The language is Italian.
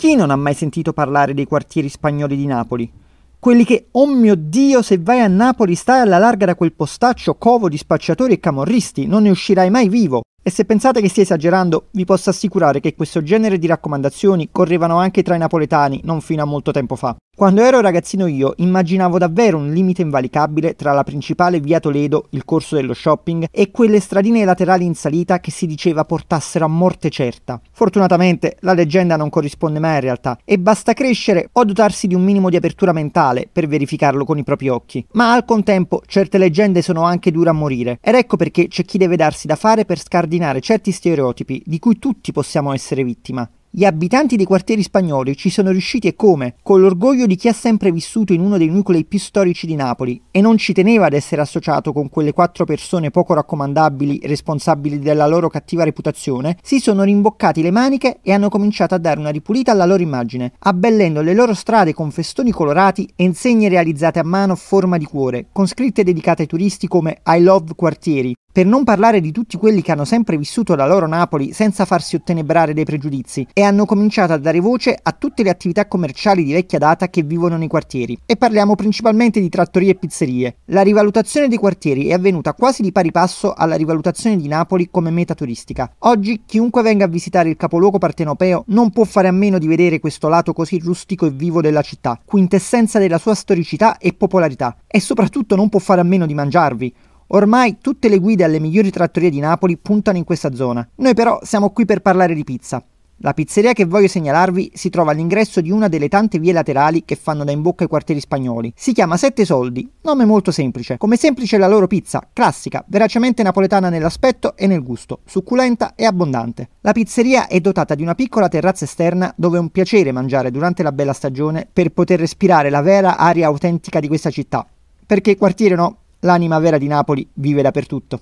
Chi non ha mai sentito parlare dei quartieri spagnoli di Napoli? Quelli che, oh mio Dio, se vai a Napoli stai alla larga da quel postaccio covo di spacciatori e camorristi, non ne uscirai mai vivo. E se pensate che stia esagerando, vi posso assicurare che questo genere di raccomandazioni correvano anche tra i napoletani non fino a molto tempo fa. Quando ero ragazzino io immaginavo davvero un limite invalicabile tra la principale via Toledo, il corso dello shopping, e quelle stradine laterali in salita che si diceva portassero a morte certa. Fortunatamente la leggenda non corrisponde mai in realtà e basta crescere o dotarsi di un minimo di apertura mentale per verificarlo con i propri occhi. Ma al contempo certe leggende sono anche dure a morire ed ecco perché c'è chi deve darsi da fare per scardinare certi stereotipi di cui tutti possiamo essere vittima. Gli abitanti dei quartieri spagnoli ci sono riusciti e come? Con l'orgoglio di chi ha sempre vissuto in uno dei nuclei più storici di Napoli e non ci teneva ad essere associato con quelle quattro persone poco raccomandabili responsabili della loro cattiva reputazione, si sono rimboccati le maniche e hanno cominciato a dare una ripulita alla loro immagine, abbellendo le loro strade con festoni colorati e insegne realizzate a mano a forma di cuore, con scritte dedicate ai turisti come I love quartieri, per non parlare di tutti quelli che hanno sempre vissuto la loro Napoli senza farsi ottenebrare dei pregiudizi e hanno cominciato a dare voce a tutte le attività commerciali di vecchia data che vivono nei quartieri. E parliamo principalmente di trattorie e pizzerie. La rivalutazione dei quartieri è avvenuta quasi di pari passo alla rivalutazione di Napoli come meta turistica. Oggi chiunque venga a visitare il capoluogo partenopeo non può fare a meno di vedere questo lato così rustico e vivo della città, quintessenza della sua storicità e popolarità, e soprattutto non può fare a meno di mangiarvi. Ormai tutte le guide alle migliori trattorie di Napoli puntano in questa zona. Noi però siamo qui per parlare di pizza. La pizzeria che voglio segnalarvi si trova all'ingresso di una delle tante vie laterali che fanno da in bocca ai quartieri spagnoli. Si chiama Sette Soldi, nome molto semplice. Come semplice la loro pizza, classica, veracemente napoletana nell'aspetto e nel gusto, succulenta e abbondante. La pizzeria è dotata di una piccola terrazza esterna dove è un piacere mangiare durante la bella stagione per poter respirare la vera aria autentica di questa città. Perché quartiere no, L'anima vera di Napoli vive dappertutto.